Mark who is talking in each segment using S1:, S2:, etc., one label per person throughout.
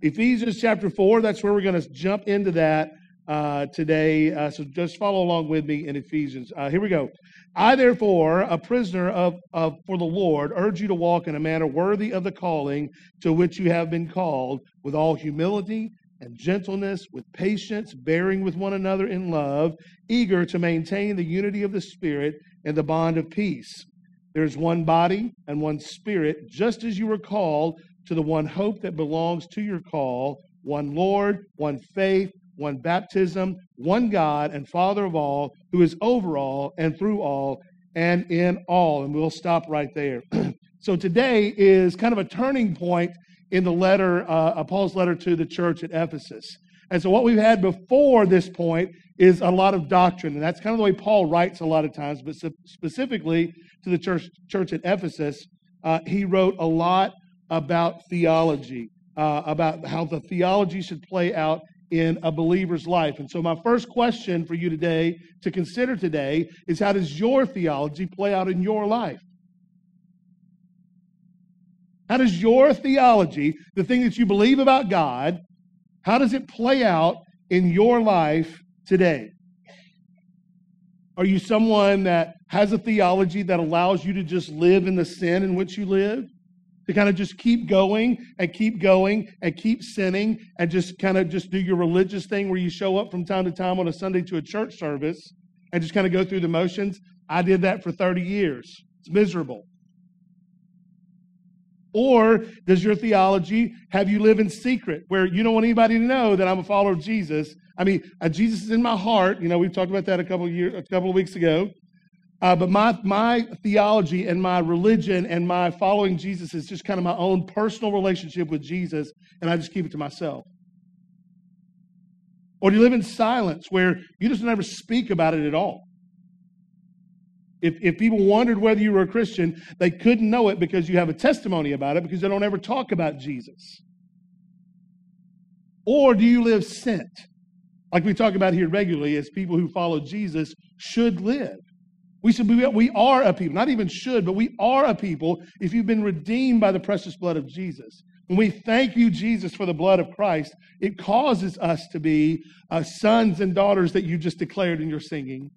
S1: Ephesians chapter 4, that's where we're going to jump into that uh, today. Uh, so just follow along with me in Ephesians. Uh, here we go. I, therefore, a prisoner of, of for the Lord, urge you to walk in a manner worthy of the calling to which you have been called, with all humility and gentleness, with patience, bearing with one another in love, eager to maintain the unity of the Spirit and the bond of peace. There is one body and one Spirit, just as you were called to the one hope that belongs to your call, one Lord, one faith, one baptism, one God and Father of all, who is over all and through all and in all. And we'll stop right there. so today is kind of a turning point in the letter, uh, Paul's letter to the church at Ephesus. And so what we've had before this point is a lot of doctrine, and that's kind of the way Paul writes a lot of times. But specifically to the church, church at Ephesus, uh, he wrote a lot about theology, uh, about how the theology should play out in a believer's life. And so, my first question for you today to consider today is how does your theology play out in your life? How does your theology, the thing that you believe about God, how does it play out in your life today? Are you someone that has a theology that allows you to just live in the sin in which you live? To kind of just keep going and keep going and keep sinning and just kind of just do your religious thing where you show up from time to time on a Sunday to a church service and just kind of go through the motions? I did that for 30 years. It's miserable. Or does your theology have you live in secret where you don't want anybody to know that I'm a follower of Jesus? I mean, uh, Jesus is in my heart. You know, we've talked about that a couple of years, a couple of weeks ago. Uh, but my, my theology and my religion and my following Jesus is just kind of my own personal relationship with Jesus, and I just keep it to myself. Or do you live in silence where you just never speak about it at all? If, if people wondered whether you were a Christian, they couldn't know it because you have a testimony about it because they don't ever talk about Jesus. Or do you live sent? Like we talk about here regularly as people who follow Jesus should live. We should be, we are a people, not even should, but we are a people if you've been redeemed by the precious blood of Jesus. When we thank you, Jesus, for the blood of Christ, it causes us to be uh, sons and daughters that you just declared in your singing.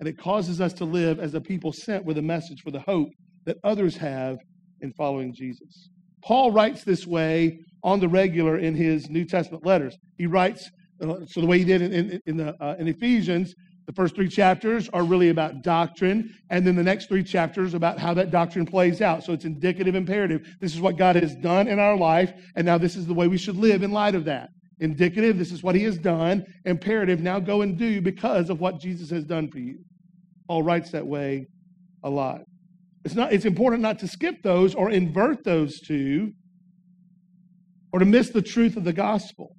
S1: And it causes us to live as a people sent with a message for the hope that others have in following Jesus. Paul writes this way on the regular in his New Testament letters. He writes, uh, so the way he did in, in, in the, uh, in Ephesians, the first three chapters are really about doctrine, and then the next three chapters about how that doctrine plays out. So it's indicative, imperative. This is what God has done in our life, and now this is the way we should live in light of that. Indicative, this is what He has done. Imperative, now go and do because of what Jesus has done for you. Paul writes that way a lot. It's, not, it's important not to skip those or invert those two or to miss the truth of the gospel.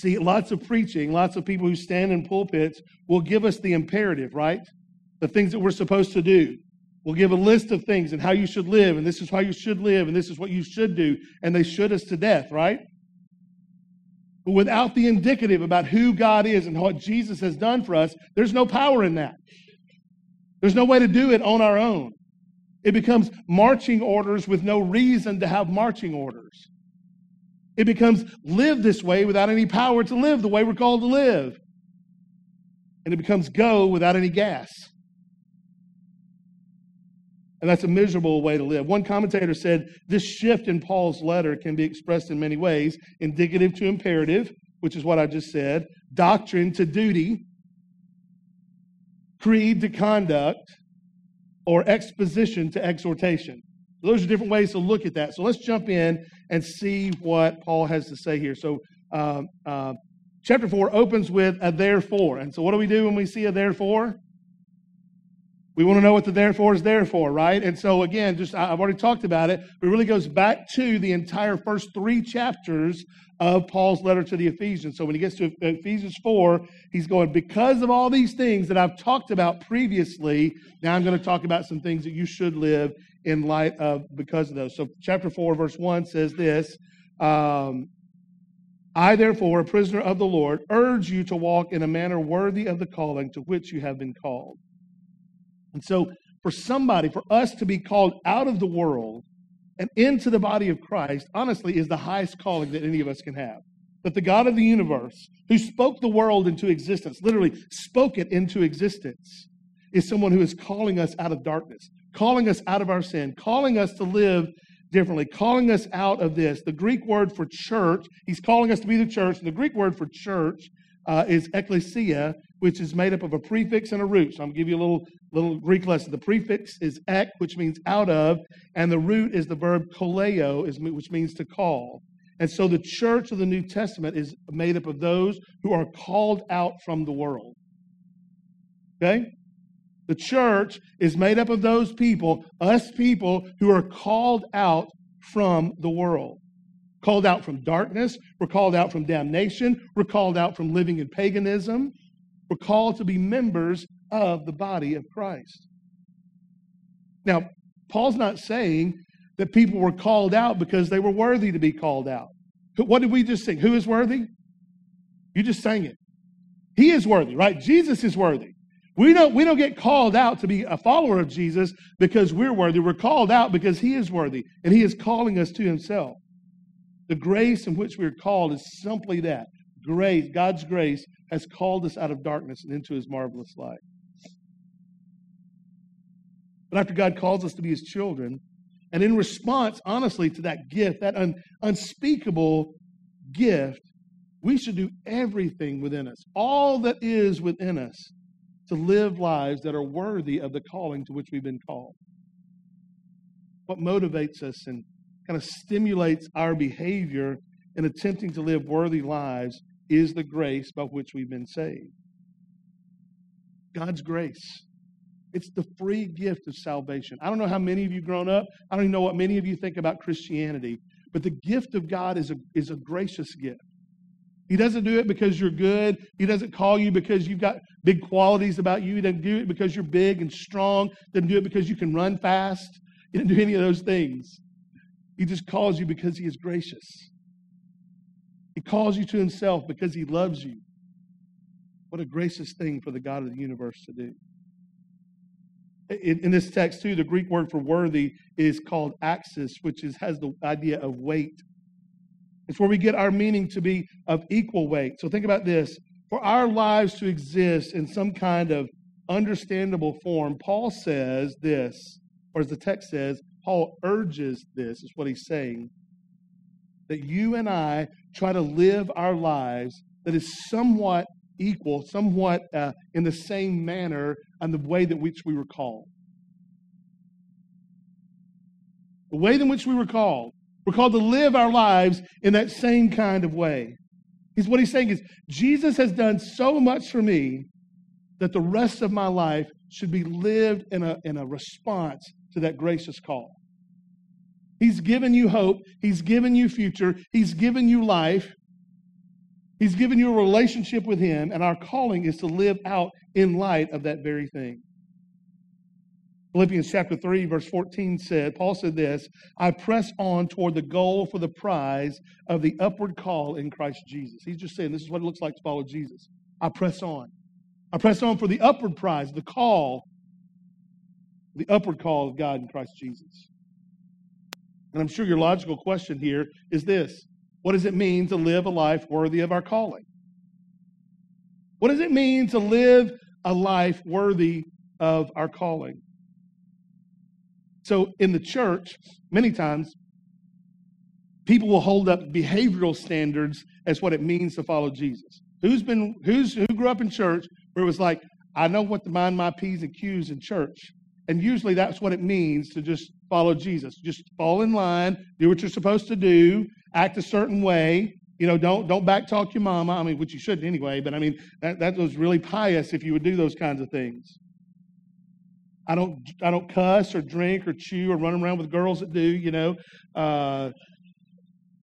S1: See, lots of preaching, lots of people who stand in pulpits will give us the imperative, right? The things that we're supposed to do. We'll give a list of things and how you should live, and this is how you should live, and this is what you should do, and they should us to death, right? But without the indicative about who God is and what Jesus has done for us, there's no power in that. There's no way to do it on our own. It becomes marching orders with no reason to have marching orders. It becomes live this way without any power to live the way we're called to live. And it becomes go without any gas. And that's a miserable way to live. One commentator said this shift in Paul's letter can be expressed in many ways indicative to imperative, which is what I just said, doctrine to duty, creed to conduct, or exposition to exhortation. Those are different ways to look at that. So let's jump in and see what Paul has to say here. So, um, uh, chapter 4 opens with a therefore. And so, what do we do when we see a therefore? We want to know what the therefore is there for, right? And so, again, just I've already talked about it, but it really goes back to the entire first three chapters of Paul's letter to the Ephesians. So, when he gets to Ephesians 4, he's going, Because of all these things that I've talked about previously, now I'm going to talk about some things that you should live in light of because of those. So, chapter 4, verse 1 says this. Um, I, therefore, a prisoner of the Lord, urge you to walk in a manner worthy of the calling to which you have been called and so, for somebody, for us to be called out of the world and into the body of Christ, honestly, is the highest calling that any of us can have. That the God of the universe, who spoke the world into existence, literally spoke it into existence, is someone who is calling us out of darkness, calling us out of our sin, calling us to live differently, calling us out of this. The Greek word for church, he's calling us to be the church. And the Greek word for church uh, is ecclesia, which is made up of a prefix and a root. So I'm going to give you a little, little Greek lesson. The prefix is ek, which means out of, and the root is the verb kaleo, which means to call. And so the church of the New Testament is made up of those who are called out from the world. Okay? The church is made up of those people, us people, who are called out from the world. Called out from darkness. We're called out from damnation. We're called out from living in paganism. We're called to be members of the body of Christ. Now, Paul's not saying that people were called out because they were worthy to be called out. What did we just sing? Who is worthy? You just sang it. He is worthy, right? Jesus is worthy. We don't, we don't get called out to be a follower of Jesus because we're worthy. We're called out because he is worthy and he is calling us to himself. The grace in which we're called is simply that. Grace, God's grace has called us out of darkness and into his marvelous light. But after God calls us to be his children, and in response, honestly, to that gift, that un, unspeakable gift, we should do everything within us, all that is within us, to live lives that are worthy of the calling to which we've been called. What motivates us and kind of stimulates our behavior in attempting to live worthy lives is the grace by which we've been saved. God's grace. It's the free gift of salvation. I don't know how many of you grown up, I don't even know what many of you think about Christianity, but the gift of God is a, is a gracious gift. He doesn't do it because you're good. He doesn't call you because you've got big qualities about you. He doesn't do it because you're big and strong. He doesn't do it because you can run fast. He doesn't do any of those things. He just calls you because he is gracious. He calls you to himself because he loves you. What a gracious thing for the God of the universe to do. In, in this text, too, the Greek word for worthy is called axios, which is, has the idea of weight. It's where we get our meaning to be of equal weight. So think about this. For our lives to exist in some kind of understandable form, Paul says this, or as the text says, Paul urges this, is what he's saying, that you and I try to live our lives that is somewhat equal, somewhat uh, in the same manner and the way that which we were called. The way in which we were called we're called to live our lives in that same kind of way. He's what he's saying is Jesus has done so much for me that the rest of my life should be lived in a, in a response to that gracious call. He's given you hope. He's given you future. He's given you life. He's given you a relationship with Him, and our calling is to live out in light of that very thing. Philippians chapter 3, verse 14 said, Paul said this, I press on toward the goal for the prize of the upward call in Christ Jesus. He's just saying this is what it looks like to follow Jesus. I press on. I press on for the upward prize, the call, the upward call of God in Christ Jesus. And I'm sure your logical question here is this What does it mean to live a life worthy of our calling? What does it mean to live a life worthy of our calling? So in the church, many times, people will hold up behavioral standards as what it means to follow Jesus. Who's been who's who grew up in church where it was like, I know what to mind my P's and Q's in church. And usually that's what it means to just follow Jesus. Just fall in line, do what you're supposed to do, act a certain way. You know, don't don't backtalk your mama. I mean, which you shouldn't anyway, but I mean that, that was really pious if you would do those kinds of things. I don't I don't cuss or drink or chew or run around with girls that do. You know, uh,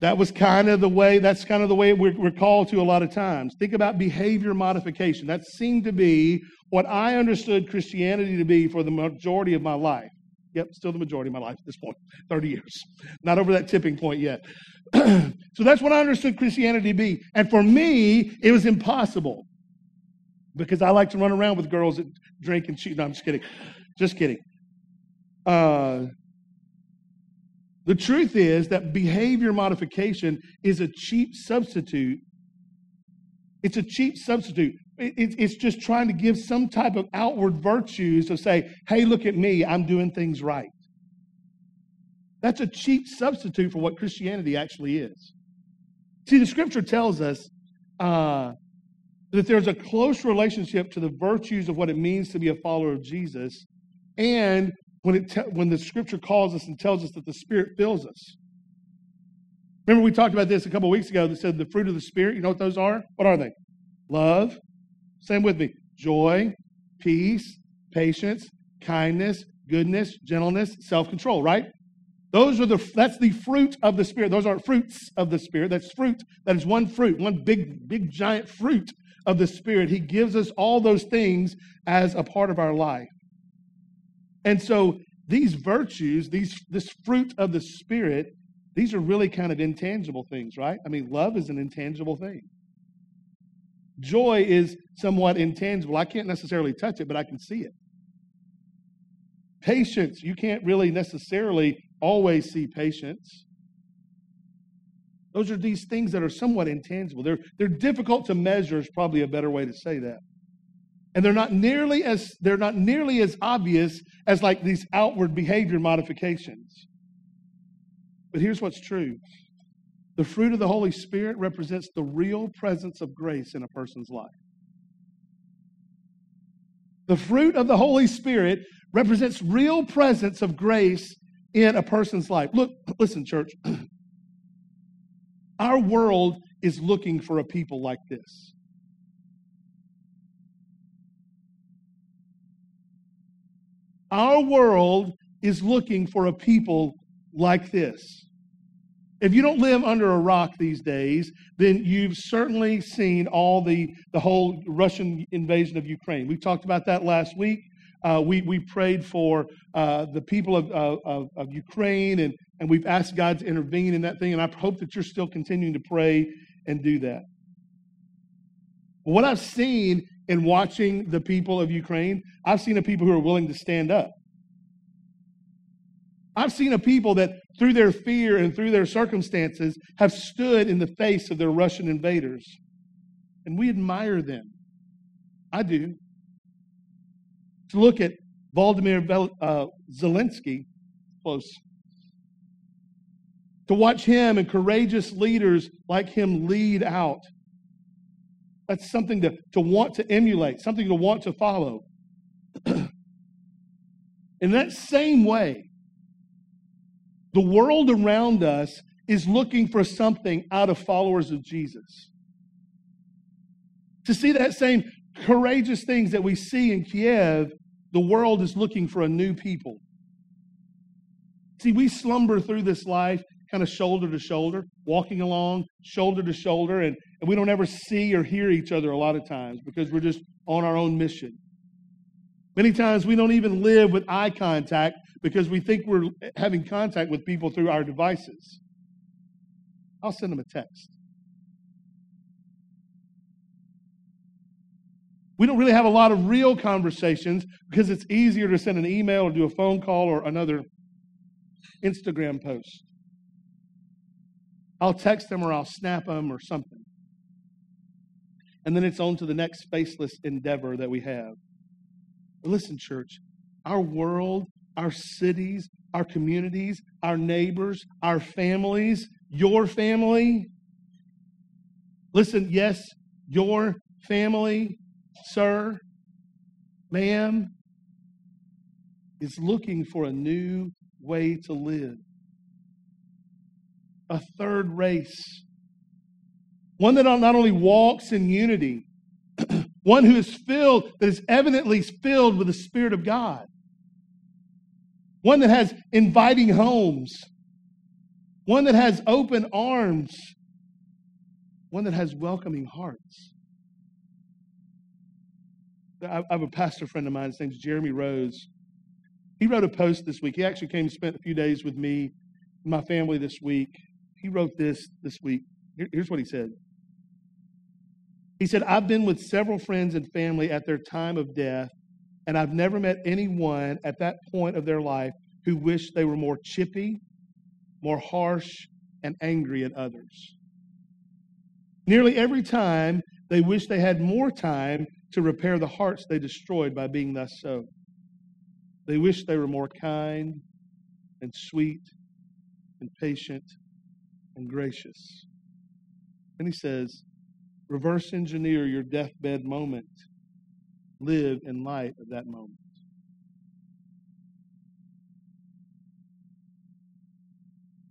S1: that was kind of the way. That's kind of the way we're, we're called to a lot of times. Think about behavior modification. That seemed to be what I understood Christianity to be for the majority of my life. Yep, still the majority of my life at this point, 30 years. Not over that tipping point yet. so that's what I understood Christianity to be. And for me, it was impossible because I like to run around with girls that drink and cheat. No, I'm just kidding. Just kidding. Uh, The truth is that behavior modification is a cheap substitute. It's a cheap substitute. It's just trying to give some type of outward virtues to say, hey, look at me, I'm doing things right. That's a cheap substitute for what Christianity actually is. See, the scripture tells us uh, that there's a close relationship to the virtues of what it means to be a follower of Jesus and when, it te- when the scripture calls us and tells us that the Spirit fills us. Remember, we talked about this a couple weeks ago that said the fruit of the Spirit, you know what those are? What are they? Love, same with me, joy, peace, patience, kindness, goodness, gentleness, self control, right? Those are the that's the fruit of the spirit. Those aren't fruits of the spirit. That's fruit. That is one fruit, one big, big giant fruit of the spirit. He gives us all those things as a part of our life. And so these virtues, these this fruit of the spirit, these are really kind of intangible things, right? I mean, love is an intangible thing. Joy is somewhat intangible. I can't necessarily touch it, but I can see it. Patience, you can't really necessarily always see patience. Those are these things that are somewhat intangible. They're, they're difficult to measure, is probably a better way to say that. And they're not nearly as they're not nearly as obvious as like these outward behavior modifications. But here's what's true. The fruit of the Holy Spirit represents the real presence of grace in a person's life. The fruit of the Holy Spirit represents real presence of grace in a person's life. Look, listen, church. Our world is looking for a people like this. Our world is looking for a people like this. If you don't live under a rock these days, then you've certainly seen all the, the whole Russian invasion of Ukraine. We talked about that last week. Uh, we, we prayed for uh, the people of, of, of Ukraine, and, and we've asked God to intervene in that thing. And I hope that you're still continuing to pray and do that. What I've seen in watching the people of Ukraine, I've seen a people who are willing to stand up. I've seen a people that, through their fear and through their circumstances, have stood in the face of their Russian invaders. And we admire them. I do to look at Vladimir uh, Zelensky close. To watch him and courageous leaders like him lead out. That's something to, to want to emulate, something to want to follow. In that same way, the world around us is looking for something out of followers of Jesus. To see that same courageous things that we see in Kiev, the world is looking for a new people. See, we slumber through this life kind of shoulder to shoulder, walking along shoulder to shoulder, and, and we don't ever see or hear each other a lot of times because we're just on our own mission. Many times we don't even live with eye contact because we think we're having contact with people through our devices. I'll send them a text. We don't really have a lot of real conversations because it's easier to send an email or do a phone call or another Instagram post. I'll text them or I'll snap them or something. And then it's on to the next faceless endeavor that we have. But listen, church, our world, our cities, our communities, our neighbors, our families, your family. Listen, yes, your family sir, ma'am, is looking for a new way to live. A third race. One that not only walks in unity, one who is filled, that is evidently filled with the Spirit of God. One that has inviting homes. One that has open arms. One that has welcoming hearts. I have a pastor friend of mine. His name's Jeremy Rose. He wrote a post this week. He actually came and spent a few days with me and my family this week. He wrote this this week. Here's what he said. He said, I've been with several friends and family at their time of death, and I've never met anyone at that point of their life who wished they were more chippy, more harsh, and angry at others. Nearly every time, they wish they had more time to repair the hearts they destroyed by being thus so. They wish they were more kind and sweet and patient and gracious. And he says, reverse engineer your deathbed moment. Live in light of that moment.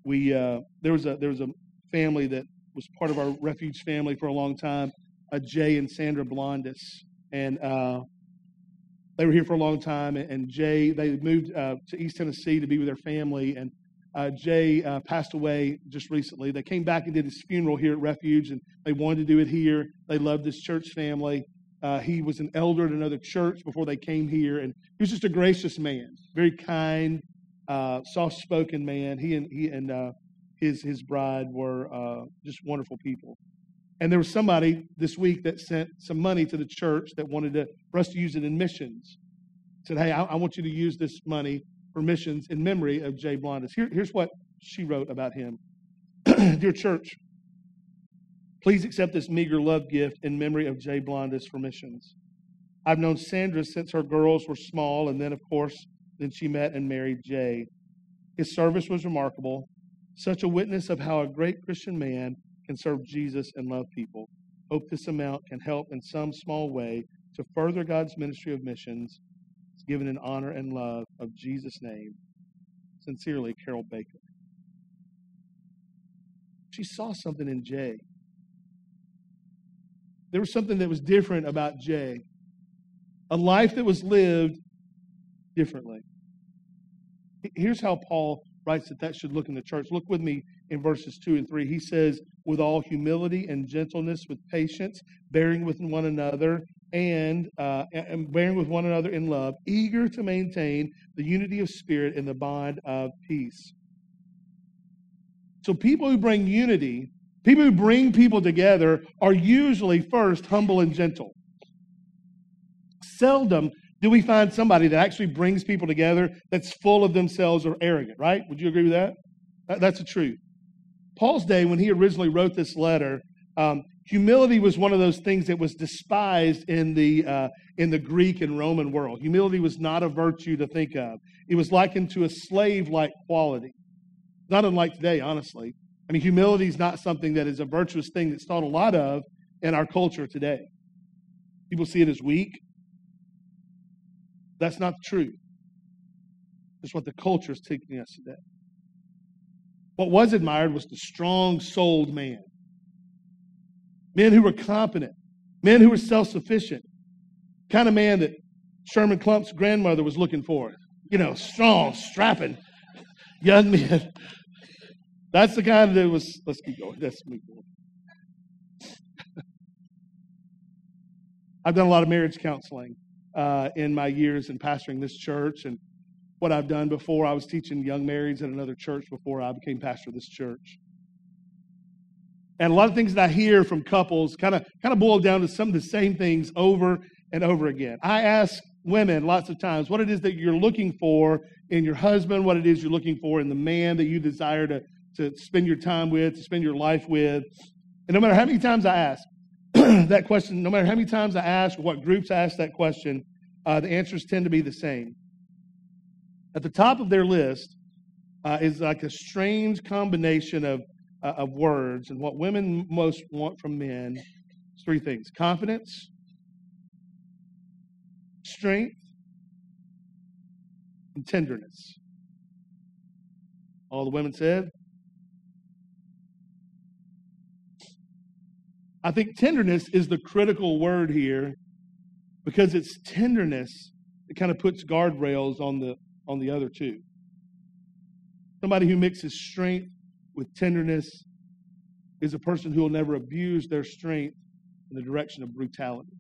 S1: We uh, there was a there was a family that was part of our refuge family for a long time, uh, Jay and Sandra Blondis, and uh, they were here for a long time. And Jay they moved uh, to East Tennessee to be with their family, and uh, Jay uh, passed away just recently. They came back and did his funeral here at Refuge, and they wanted to do it here. They loved this church family. Uh, he was an elder at another church before they came here, and he was just a gracious man, very kind, uh, soft-spoken man. He and he and uh, his his bride were uh, just wonderful people. And there was somebody this week that sent some money to the church that wanted to, for us to use it in missions. Said, "Hey, I, I want you to use this money for missions in memory of Jay Blondis. Here, here's what she wrote about him Dear church, please accept this meager love gift in memory of Jay Blondis for missions. I've known Sandra since her girls were small, and then, of course, then she met and married Jay. His service was remarkable, such a witness of how a great Christian man can serve Jesus and love people. Hope this amount can help in some small way to further God's ministry of missions given in honor and love of Jesus' name. Sincerely, Carol Baker. She saw something in Jay. There was something that was different about Jay. A life that was lived differently. Here's how Paul writes that that should look in the church. Look with me in verses 2 and 3. He says, with all humility and gentleness, with patience, bearing with one another, and, uh, and bearing with one another in love, eager to maintain the unity of spirit in the bond of peace. So, people who bring unity, people who bring people together, are usually first humble and gentle. Seldom do we find somebody that actually brings people together that's full of themselves or arrogant, right? Would you agree with that? That's the truth. Paul's day, when he originally wrote this letter, um, humility was one of those things that was despised in the uh, in the Greek and Roman world. Humility was not a virtue to think of. It was likened to a slave-like quality. Not unlike today, honestly. I mean, humility is not something that is a virtuous thing that's thought a lot of in our culture today. People see it as weak. That's not truth. That's what the culture is teaching us today. What was admired was the strong souled man men who were competent, men who were self sufficient. Kind of man that Sherman Klump's grandmother was looking for. You know, strong, strapping young men. That's the kind that was, let's keep going. Let's move forward. I've done a lot of marriage counseling uh, in my years in pastoring this church. And what I've done before, I was teaching young marrieds at another church before I became pastor of this church. And a lot of things that I hear from couples kind of kind of boil down to some of the same things over and over again. I ask women lots of times what it is that you're looking for in your husband, what it is you're looking for in the man that you desire to, to spend your time with, to spend your life with. And no matter how many times I ask that question, no matter how many times I ask, what groups ask that question, uh, the answers tend to be the same. At the top of their list uh, is like a strange combination of uh, of words, and what women most want from men is three things confidence, strength, and tenderness. All the women said. I think tenderness is the critical word here because it's tenderness that kind of puts guardrails on the on the other two. Somebody who mixes strength with tenderness is a person who will never abuse their strength in the direction of brutality.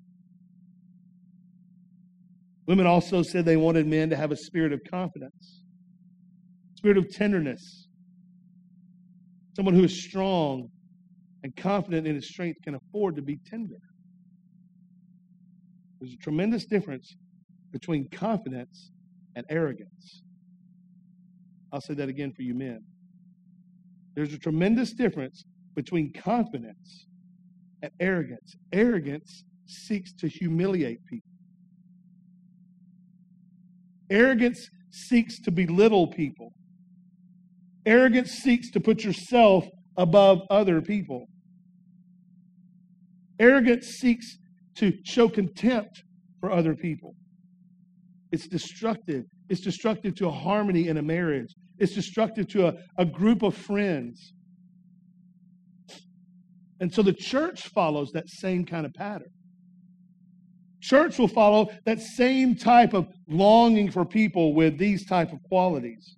S1: Women also said they wanted men to have a spirit of confidence, spirit of tenderness. Someone who is strong and confident in his strength can afford to be tender. There's a tremendous difference between confidence and arrogance. I'll say that again for you men. There's a tremendous difference between confidence and arrogance. Arrogance seeks to humiliate people. Arrogance seeks to belittle people. Arrogance seeks to put yourself above other people. Arrogance seeks to show contempt for other people. It's destructive. It's destructive to a harmony in a marriage. It's destructive to a, a group of friends. And so the church follows that same kind of pattern. Church will follow that same type of longing for people with these type of qualities.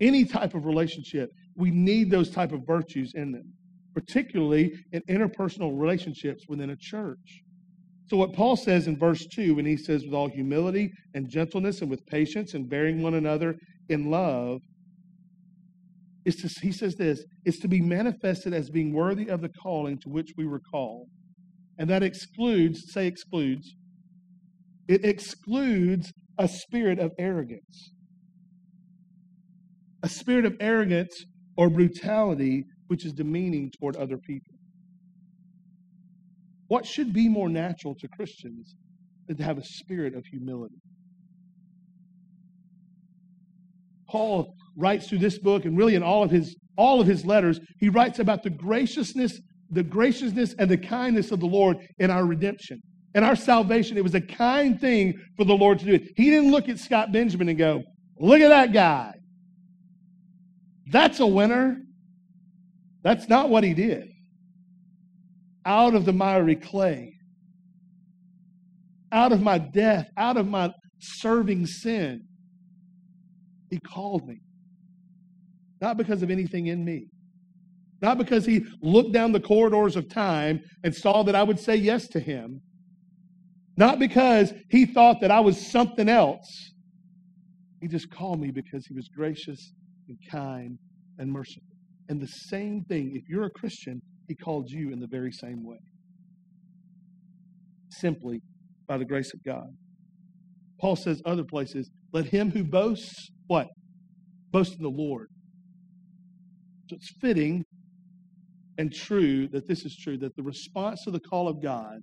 S1: Any type of relationship, we need those type of virtues in them, particularly in interpersonal relationships within a church. So, what Paul says in verse 2, when he says, with all humility and gentleness and with patience and bearing one another in love, is to, he says this, is to be manifested as being worthy of the calling to which we were called. And that excludes, say excludes, it excludes a spirit of arrogance. A spirit of arrogance or brutality which is demeaning toward other people. What should be more natural to Christians than to have a spirit of humility? Paul writes through this book and really in all of his all of his letters, he writes about the graciousness, the graciousness and the kindness of the Lord in our redemption. and our salvation, it was a kind thing for the Lord to do it. He didn't look at Scott Benjamin and go, Look at that guy. That's a winner. That's not what he did out of the miry clay, out of my death, out of my serving sin. He called me. Not because of anything in me. Not because he looked down the corridors of time and saw that I would say yes to him. Not because he thought that I was something else. He just called me because he was gracious and kind and merciful. And the same thing, if you're a Christian, he called you in the very same way. Simply by the grace of God. Paul says other places, let him who boasts, what? Boast in the Lord. So it's fitting and true that this is true, that the response to the call of God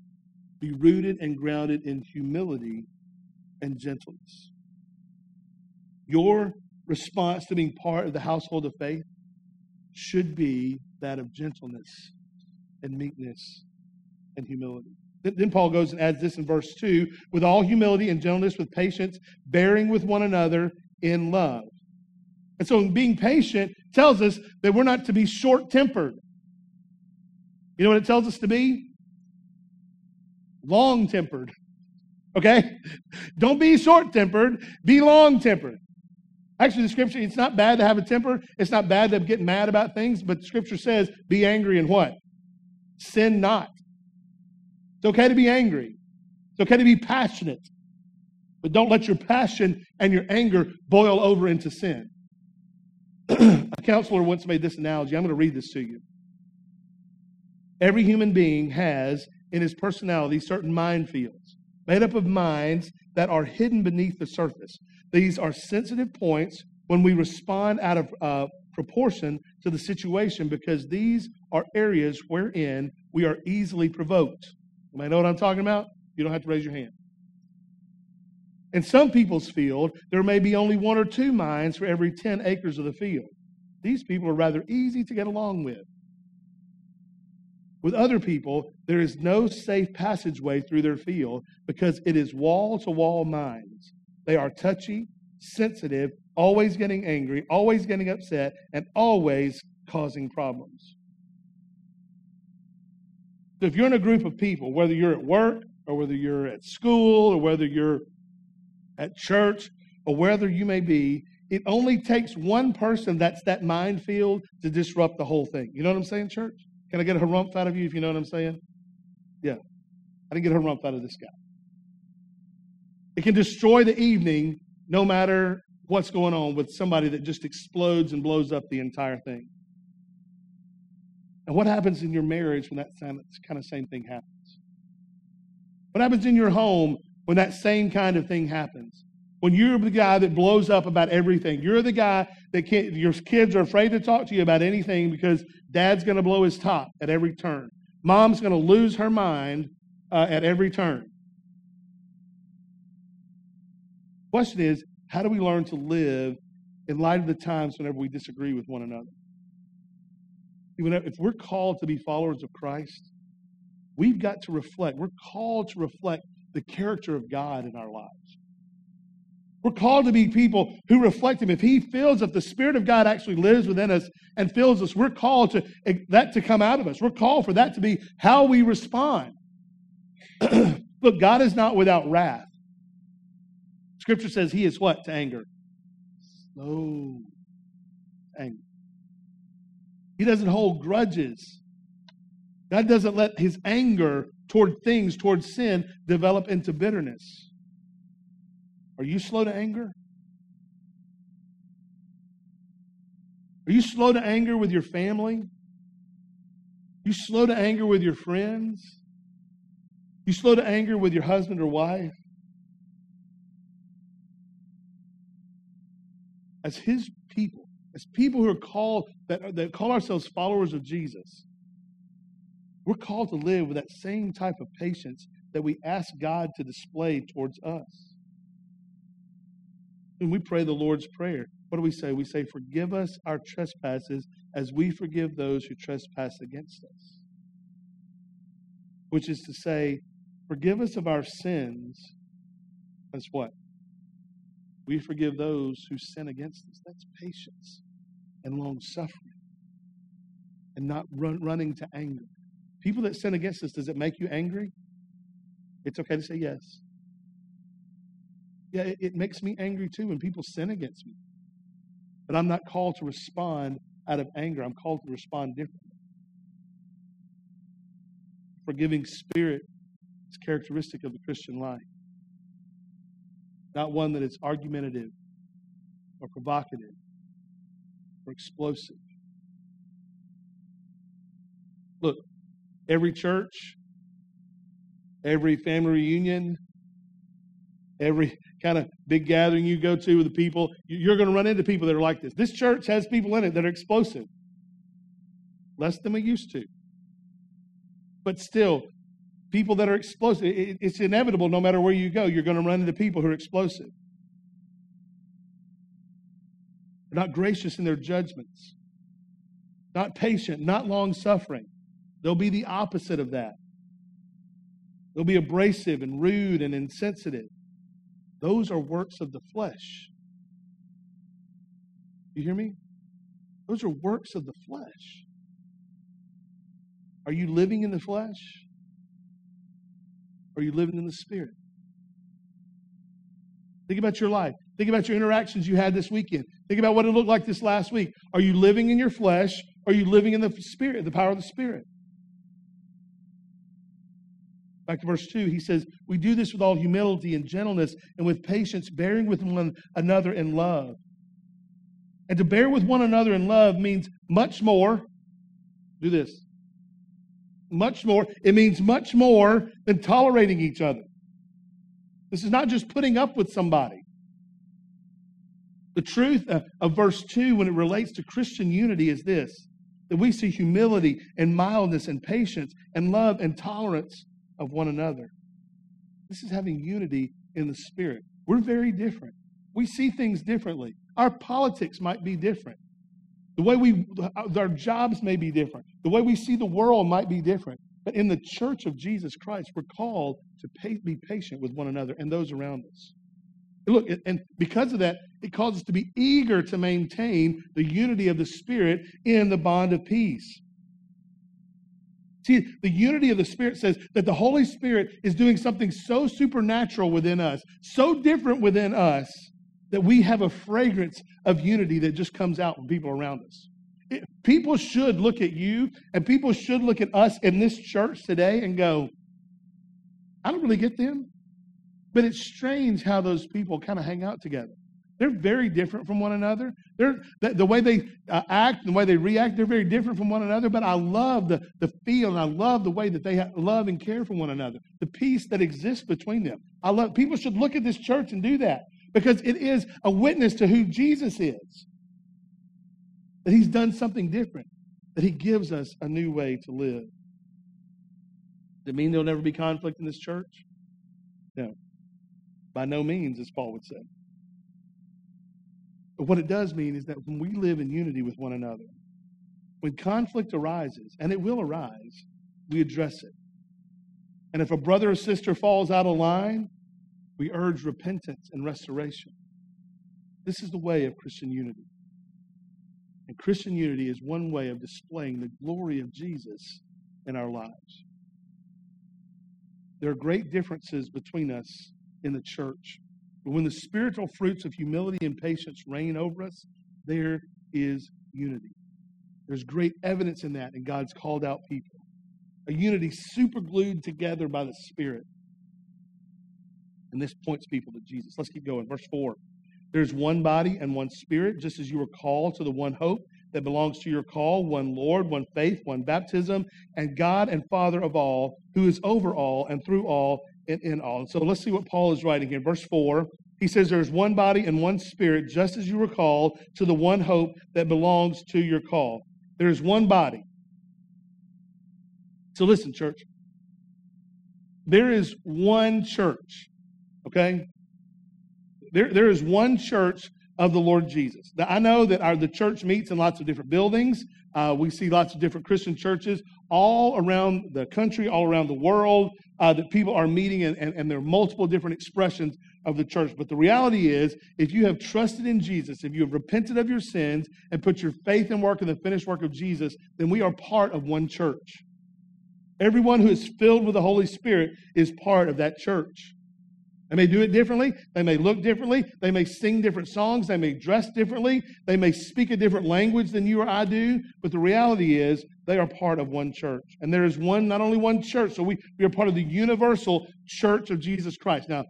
S1: be rooted and grounded in humility and gentleness. Your response to being part of the household of faith should be that of gentleness and meekness and humility. Then Paul goes and adds this in verse 2 with all humility and gentleness, with patience, bearing with one another in love. And so, being patient tells us that we're not to be short tempered. You know what it tells us to be? Long tempered. Okay? Don't be short tempered, be long tempered. Actually, the scripture, it's not bad to have a temper. It's not bad to get mad about things, but scripture says, be angry and what? Sin not. It's okay to be angry. It's okay to be passionate. But don't let your passion and your anger boil over into sin. a counselor once made this analogy. I'm going to read this to you. Every human being has in his personality certain minefields made up of minds that are hidden beneath the surface. These are sensitive points when we respond out of uh, proportion to the situation because these are areas wherein we are easily provoked. You know what I'm talking about? You don't have to raise your hand. In some people's field, there may be only one or two mines for every 10 acres of the field. These people are rather easy to get along with. With other people, there is no safe passageway through their field because it is wall to wall mines. They are touchy, sensitive, always getting angry, always getting upset, and always causing problems. So if you're in a group of people, whether you're at work or whether you're at school or whether you're at church or wherever you may be, it only takes one person that's that minefield to disrupt the whole thing. You know what I'm saying, church? Can I get a harumph out of you if you know what I'm saying? Yeah. I didn't get a harumph out of this guy. It can destroy the evening no matter what's going on with somebody that just explodes and blows up the entire thing. And what happens in your marriage when that kind of same thing happens? What happens in your home when that same kind of thing happens? when you're the guy that blows up about everything. You're the guy that your kids are afraid to talk to you about anything because dad's going to blow his top at every turn. Mom's going to lose her mind uh, at every turn. Question is, how do we learn to live in light of the times whenever we disagree with one another? If we're called to be followers of Christ, we've got to reflect. We're called to reflect the character of God in our lives. We're called to be people who reflect Him. If He fills, if the Spirit of God actually lives within us and fills us, we're called to eh, that to come out of us. We're called for that to be how we respond. Look, God is not without wrath. Scripture says He is what to anger? Slow anger. He doesn't hold grudges. God doesn't let His anger toward things, toward sin, develop into bitterness. Are you slow to anger? Are you slow to anger with your family? You slow to anger with your friends? You slow to anger with your husband or wife? As his people, as people who are called that, that call ourselves followers of Jesus, we're called to live with that same type of patience that we ask God to display towards us. When we pray the Lord's Prayer, what do we say? We say, Forgive us our trespasses as we forgive those who trespass against us. Which is to say, Forgive us of our sins. as what? We forgive those who sin against us. That's patience and long suffering and not run, running to anger. People that sin against us, does it make you angry? It's okay to say yes. Yeah, it, it makes me angry too when people sin against me. But I'm not called to respond out of anger. I'm called to respond differently. Forgiving spirit is characteristic of the Christian life. Not one that is argumentative or provocative or explosive. Look, every church, every family reunion, every kind of big gathering you go to with the people, you're going to run into people that are like this. This church has people in it that are explosive, less than we used to. But still, people that are explosive, it's inevitable no matter where you go, you're going to run into people who are explosive. They're not gracious in their judgments, not patient, not long suffering. They'll be the opposite of that. They'll be abrasive and rude and insensitive. Those are works of the flesh. You hear me? Those are works of the flesh. Are you living in the flesh? Are you living in the spirit? Think about your life. Think about your interactions you had this weekend. Think about what it looked like this last week. Are you living in your flesh? Are you living in the spirit, the power of the spirit? Back to verse 2, he says, We do this with all humility and gentleness and with patience, bearing with one another in love. And to bear with one another in love means much more. Do this. Much more. It means much more than tolerating each other. This is not just putting up with somebody. The truth of verse 2 when it relates to Christian unity is this that we see humility and mildness and patience and love and tolerance of one another. This is having unity in the Spirit. We're very different. We see things differently. Our politics might be different. The way we, our jobs may be different. The way we see the world might be different. But in the church of Jesus Christ, we're called to pay, be patient with one another and those around us. Look, and because of that, it calls us to be eager to maintain the unity of the Spirit in the bond of peace. See, the unity of the Spirit says that the Holy Spirit is doing something so supernatural within us, so different within us, that we have a fragrance of unity that just comes out from people around us. It, people should look at you and people should look at us in this church today and go, I don't really get them. But it's strange how those people kind of hang out together. They're very different from one another. They're, the, the way they uh, act, the way they react, they're very different from one another. But I love the, the feel and I love the way that they love and care for one another, the peace that exists between them. I love people should look at this church and do that because it is a witness to who Jesus is. That he's done something different, that he gives us a new way to live. Does it mean there'll never be conflict in this church? No. By no means, as Paul would say. But what it does mean is that when we live in unity with one another, when conflict arises, and it will arise, we address it. And if a brother or sister falls out of line, we urge repentance and restoration. This is the way of Christian unity. And Christian unity is one way of displaying the glory of Jesus in our lives. There are great differences between us in the church. But when the spiritual fruits of humility and patience reign over us, there is unity. There's great evidence in that in God's called out people. A unity super glued together by the Spirit. And this points people to Jesus. Let's keep going. Verse 4. There's one body and one spirit, just as you were called to the one hope that belongs to your call, one Lord, one faith, one baptism, and God and Father of all, who is over all and through all and in all. And so let's see what Paul is writing here. Verse 4, he says, There's one body and one spirit, just as you were called to the one hope that belongs to your call. There is one body. So listen, church. There is one church. Okay? There, there is one church of the Lord Jesus. Now, I know that our, the church meets in lots of different buildings. Uh, we see lots of different Christian churches all around the country, all around the world, uh, that people are meeting, and, and, and there are multiple different expressions of the church. But the reality is, if you have trusted in Jesus, if you have repented of your sins and put your faith and work in the finished work of Jesus, then we are part of one church. Everyone who is filled with the Holy Spirit is part of that church. They may do it differently. They may look differently. They may sing different songs. They may dress differently. They may speak a different language than you or I do. But the reality is, they are part of one church. And there is one, not only one church, so we, we are part of the universal church of Jesus Christ. Now,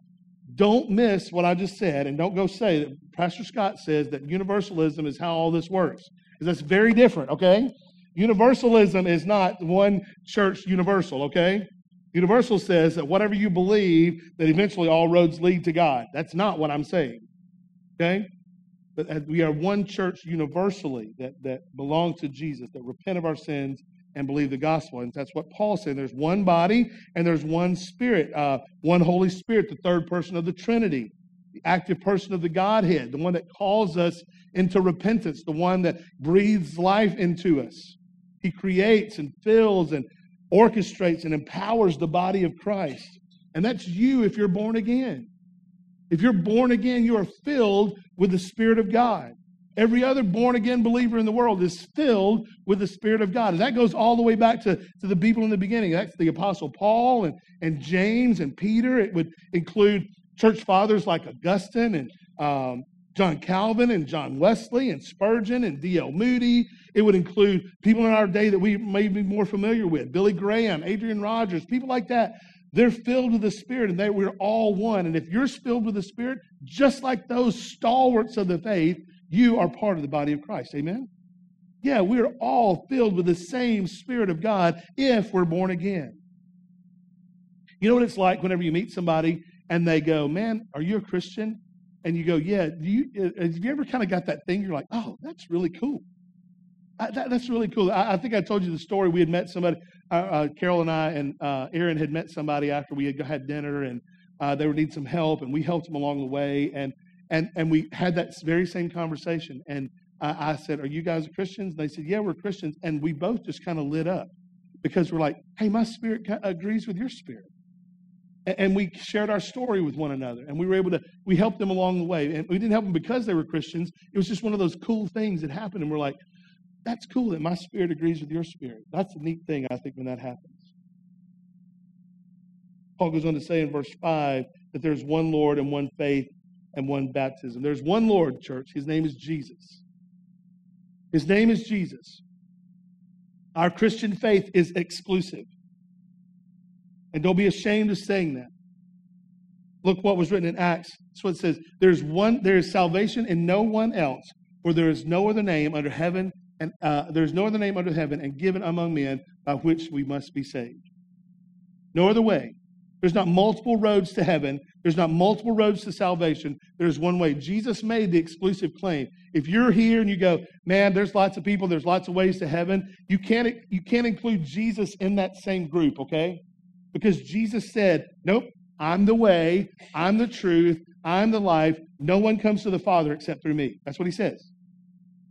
S1: don't miss what I just said, and don't go say that Pastor Scott says that universalism is how all this works. Because that's very different, okay? Universalism is not one church universal, okay? Universal says that whatever you believe, that eventually all roads lead to God. That's not what I'm saying. Okay? But we are one church universally that, that belong to Jesus, that repent of our sins and believe the gospel. And that's what Paul said. There's one body and there's one spirit, uh, one Holy Spirit, the third person of the Trinity, the active person of the Godhead, the one that calls us into repentance, the one that breathes life into us. He creates and fills and orchestrates and empowers the body of Christ. And that's you if you're born again. If you're born again, you are filled with the Spirit of God. Every other born again believer in the world is filled with the Spirit of God. And that goes all the way back to, to the people in the beginning. That's the Apostle Paul and, and James and Peter. It would include church fathers like Augustine and um, John Calvin and John Wesley and Spurgeon and D.L. Moody. It would include people in our day that we may be more familiar with Billy Graham, Adrian Rogers, people like that. They're filled with the Spirit and they, we're all one. And if you're filled with the Spirit, just like those stalwarts of the faith, you are part of the body of Christ. Amen? Yeah, we're all filled with the same Spirit of God if we're born again. You know what it's like whenever you meet somebody and they go, Man, are you a Christian? And you go, yeah, do you, uh, have you ever kind of got that thing? You're like, oh, that's really cool. I, that, that's really cool. I, I, think I told you the story. We had met somebody, uh, uh, Carol and I and uh, Aaron had met somebody after we had had dinner, and uh, they would need some help, and we helped them along the way, and and and we had that very same conversation. And I, I said, "Are you guys Christians?" And they said, "Yeah, we're Christians." And we both just kind of lit up because we're like, "Hey, my spirit agrees with your spirit." And we shared our story with one another and we were able to we helped them along the way and we didn't help them because they were christians. It was just one of those cool things that happened and we're like that's cool that my spirit agrees with your spirit. That's a neat thing i think when that happens. Paul goes on to say in verse 5 that there's one lord and one faith and one baptism. There's one lord church. His name is jesus. His name is jesus. Our christian faith is exclusive and don't be ashamed of saying that. Look what was written in Acts. That's what it says. There's one, there is salvation in no one else, for there is no other name under heaven, and uh, there is no other name under heaven and given among men by which we must be saved. No other way There's not multiple roads to heaven. There's not multiple roads to salvation. There's one way. Jesus made the exclusive claim. If you're here and you go, man, there's lots of people, there's lots of ways to heaven, you can't, you can't include Jesus in that same group, okay? Because Jesus said, nope, I'm the way, I'm the truth, I'm the life. No one comes to the Father except through me. That's what he says.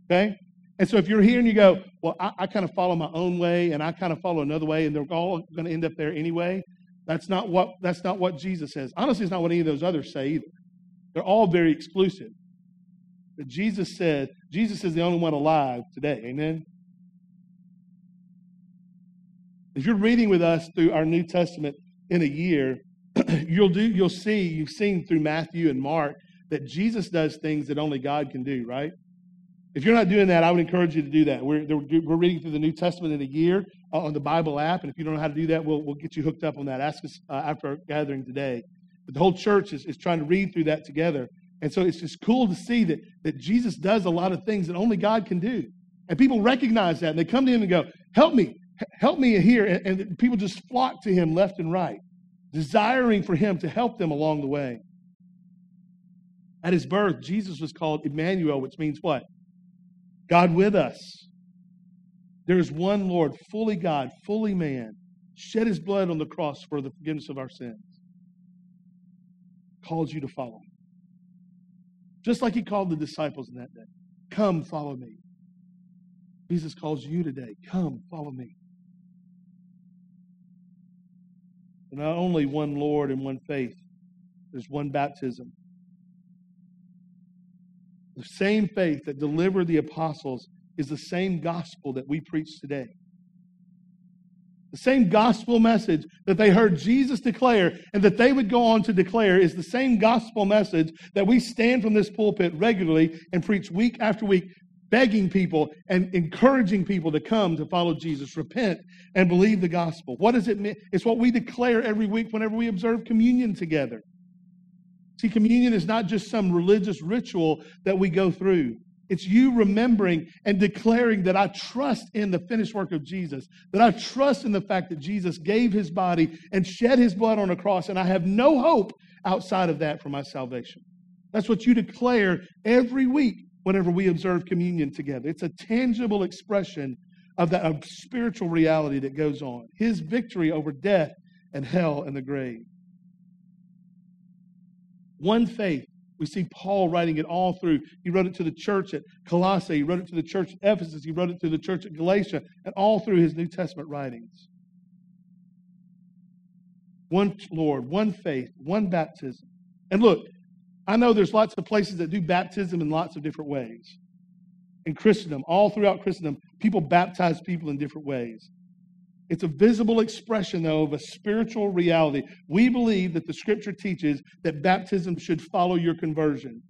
S1: Okay? And so if you're here and you go, well, I, I kind of follow my own way and I kind of follow another way and they're all going to end up there anyway, that's not what that's not what Jesus says. Honestly, it's not what any of those others say either. They're all very exclusive. But Jesus said, Jesus is the only one alive today. Amen. If you're reading with us through our New Testament in a year, you'll do you'll see, you've seen through Matthew and Mark that Jesus does things that only God can do, right? If you're not doing that, I would encourage you to do that. We're, we're reading through the New Testament in a year uh, on the Bible app, and if you don't know how to do that, we'll, we'll get you hooked up on that. Ask us uh, after our gathering today. But the whole church is, is trying to read through that together. And so it's just cool to see that, that Jesus does a lot of things that only God can do. And people recognize that, and they come to him and go, Help me, help me here. And, and people just flock to him left and right, desiring for him to help them along the way. At his birth, Jesus was called Emmanuel, which means what? God with us. There is one Lord, fully God, fully man, shed his blood on the cross for the forgiveness of our sins. Calls you to follow him. Just like he called the disciples in that day. Come, follow me. Jesus calls you today. Come, follow me. Not only one Lord and one faith, there's one baptism. The same faith that delivered the apostles is the same gospel that we preach today. The same gospel message that they heard Jesus declare and that they would go on to declare is the same gospel message that we stand from this pulpit regularly and preach week after week, begging people and encouraging people to come to follow Jesus, repent, and believe the gospel. What does it mean? It's what we declare every week whenever we observe communion together. See, communion is not just some religious ritual that we go through. It's you remembering and declaring that I trust in the finished work of Jesus, that I trust in the fact that Jesus gave his body and shed his blood on a cross, and I have no hope outside of that for my salvation. That's what you declare every week whenever we observe communion together. It's a tangible expression of that of spiritual reality that goes on. His victory over death and hell and the grave. One faith. We see Paul writing it all through. He wrote it to the church at Colossae, he wrote it to the church at Ephesus, he wrote it to the church at Galatia, and all through his New Testament writings. One Lord, one faith, one baptism. And look, I know there's lots of places that do baptism in lots of different ways. In Christendom, all throughout Christendom, people baptize people in different ways. It's a visible expression, though, of a spiritual reality. We believe that the scripture teaches that baptism should follow your conversion.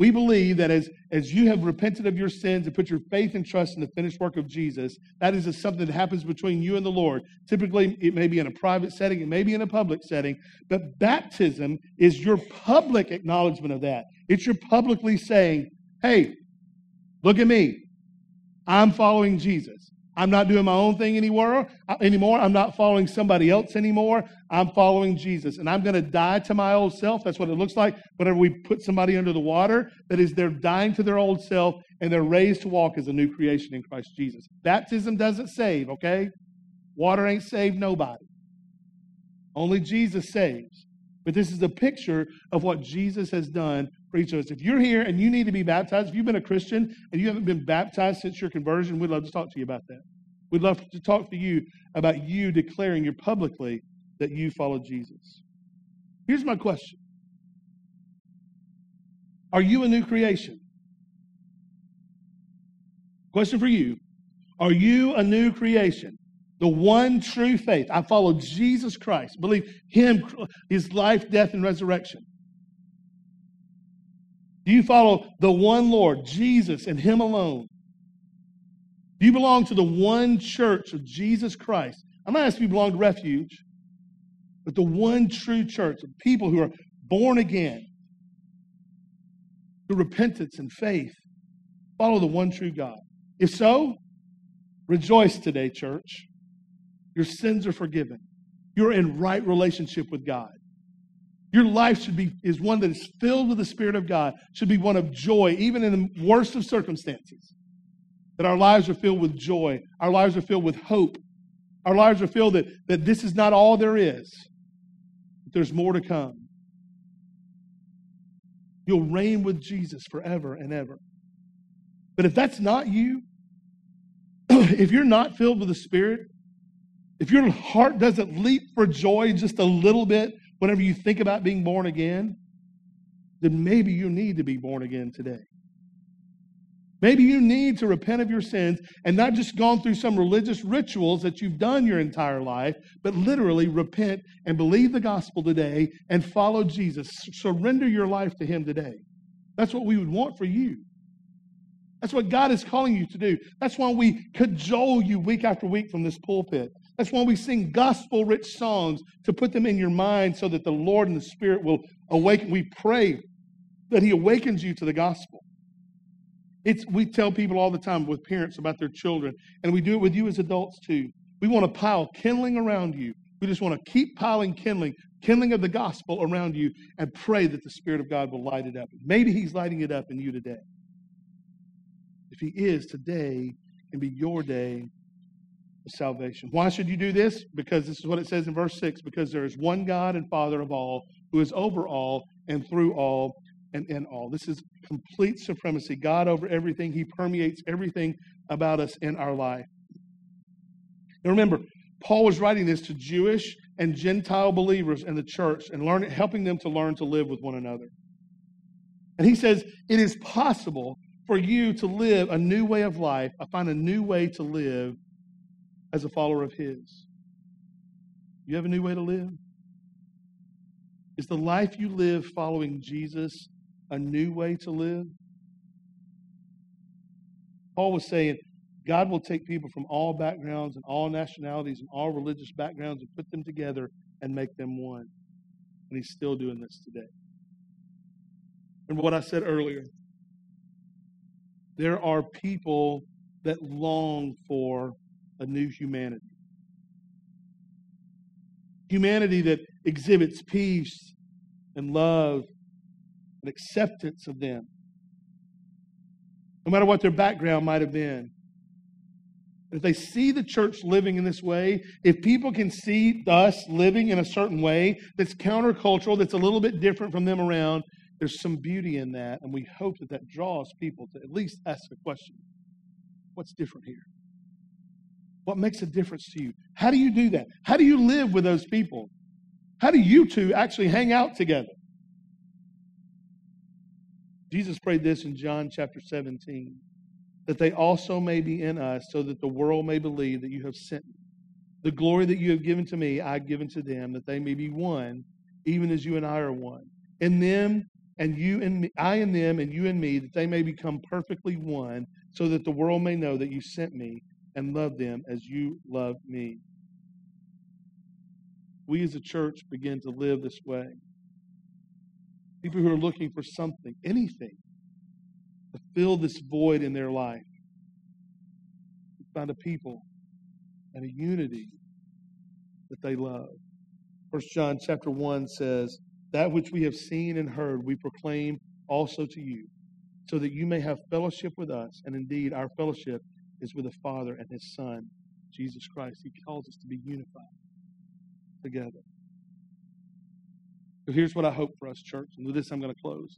S1: We believe that as, as you have repented of your sins and put your faith and trust in the finished work of Jesus, that is something that happens between you and the Lord. Typically, it may be in a private setting, it may be in a public setting, but baptism is your public acknowledgement of that. It's your publicly saying, hey, look at me. I'm following Jesus. I'm not doing my own thing anymore. Uh, anymore. I'm not following somebody else anymore. I'm following Jesus. And I'm going to die to my old self. That's what it looks like whenever we put somebody under the water. That is, they're dying to their old self and they're raised to walk as a new creation in Christ Jesus. Baptism doesn't save, okay? Water ain't saved nobody. Only Jesus saves. But this is a picture of what Jesus has done for each of us. If you're here and you need to be baptized, if you've been a Christian and you haven't been baptized since your conversion, we'd love to talk to you about that. We'd love to talk to you about you declaring you publicly that you follow Jesus. Here's my question Are you a new creation? Question for you Are you a new creation? The one true faith. I follow Jesus Christ. Believe Him, His life, death, and resurrection. Do you follow the one Lord, Jesus, and Him alone? Do you belong to the one church of Jesus Christ? I'm not asking if you belong to refuge, but the one true church of people who are born again through repentance and faith. Follow the one true God. If so, rejoice today, church. Your sins are forgiven. you're in right relationship with God. Your life should be is one that is filled with the Spirit of God, should be one of joy, even in the worst of circumstances. That our lives are filled with joy, our lives are filled with hope, our lives are filled that, that this is not all there is. There's more to come. You'll reign with Jesus forever and ever. But if that's not you, if you're not filled with the Spirit, if your heart doesn't leap for joy just a little bit whenever you think about being born again, then maybe you need to be born again today. Maybe you need to repent of your sins and not just gone through some religious rituals that you've done your entire life, but literally repent and believe the gospel today and follow Jesus. Surrender your life to Him today. That's what we would want for you. That's what God is calling you to do. That's why we cajole you week after week from this pulpit. That's why we sing gospel rich songs to put them in your mind so that the Lord and the Spirit will awaken. We pray that He awakens you to the gospel. It's, we tell people all the time with parents about their children, and we do it with you as adults too. We want to pile kindling around you. We just want to keep piling kindling, kindling of the gospel around you, and pray that the Spirit of God will light it up. Maybe He's lighting it up in you today. If He is, today can be your day of salvation. Why should you do this? Because this is what it says in verse 6 because there is one God and Father of all, who is over all and through all and in all. This is complete supremacy. God over everything. He permeates everything about us in our life. Now remember, Paul was writing this to Jewish and Gentile believers in the church and learning, helping them to learn to live with one another. And he says, it is possible for you to live a new way of life, I find a new way to live as a follower of his. You have a new way to live? Is the life you live following Jesus a new way to live? Paul was saying, God will take people from all backgrounds and all nationalities and all religious backgrounds and put them together and make them one. And he's still doing this today. Remember what I said earlier. There are people that long for a new humanity. Humanity that exhibits peace and love an acceptance of them, no matter what their background might have been. If they see the church living in this way, if people can see us living in a certain way that's countercultural, that's a little bit different from them around, there's some beauty in that. And we hope that that draws people to at least ask a question What's different here? What makes a difference to you? How do you do that? How do you live with those people? How do you two actually hang out together? Jesus prayed this in John chapter 17 that they also may be in us, so that the world may believe that you have sent me. The glory that you have given to me, I have given to them, that they may be one, even as you and I are one. In them and you and me, I and them and you and me, that they may become perfectly one, so that the world may know that you sent me and love them as you love me. We as a church begin to live this way. People who are looking for something, anything, to fill this void in their life. Find a people and a unity that they love. First John chapter 1 says, That which we have seen and heard, we proclaim also to you, so that you may have fellowship with us. And indeed, our fellowship is with the Father and His Son, Jesus Christ. He calls us to be unified together. So here's what I hope for us, church. And with this, I'm going to close.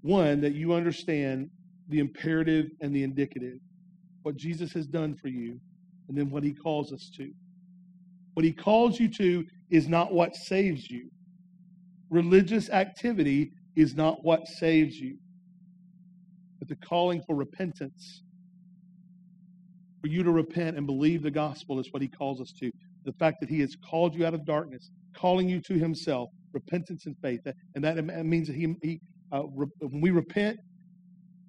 S1: One, that you understand the imperative and the indicative, what Jesus has done for you, and then what he calls us to. What he calls you to is not what saves you. Religious activity is not what saves you. But the calling for repentance, for you to repent and believe the gospel is what he calls us to the fact that He has called you out of darkness, calling you to Himself, repentance and faith. And that means that He, he uh, re- when we repent,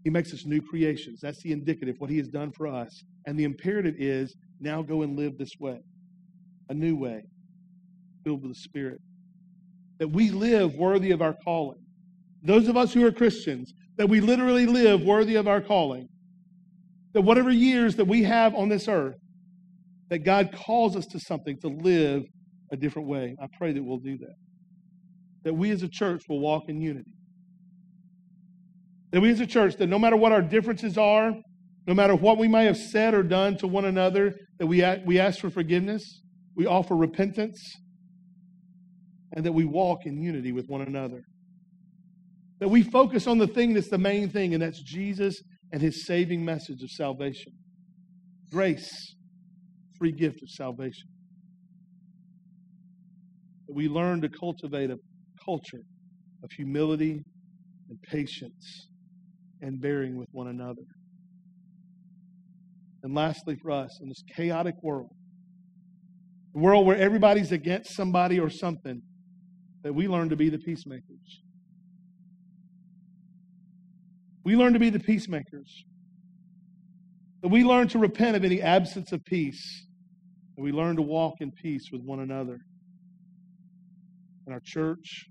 S1: He makes us new creations. That's the indicative, what He has done for us. And the imperative is now go and live this way, a new way, filled with the Spirit. That we live worthy of our calling. Those of us who are Christians, that we literally live worthy of our calling. That whatever years that we have on this earth, that God calls us to something to live a different way. I pray that we'll do that. That we as a church will walk in unity. That we as a church, that no matter what our differences are, no matter what we may have said or done to one another, that we, we ask for forgiveness, we offer repentance, and that we walk in unity with one another. That we focus on the thing that's the main thing, and that's Jesus and his saving message of salvation. Grace, free gift of salvation. That we learn to cultivate a culture of humility and patience and bearing with one another. And lastly, for us, in this chaotic world, a world where everybody's against somebody or something, that we learn to be the peacemakers. We learn to be the peacemakers. That we learn to repent of any absence of peace. And we learn to walk in peace with one another. In our church,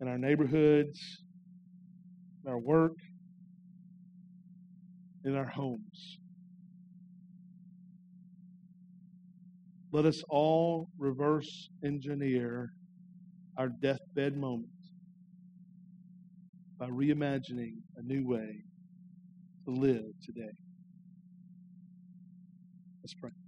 S1: in our neighborhoods, in our work, in our homes. Let us all reverse engineer our deathbed moment by reimagining a new way to live today. Let's pray.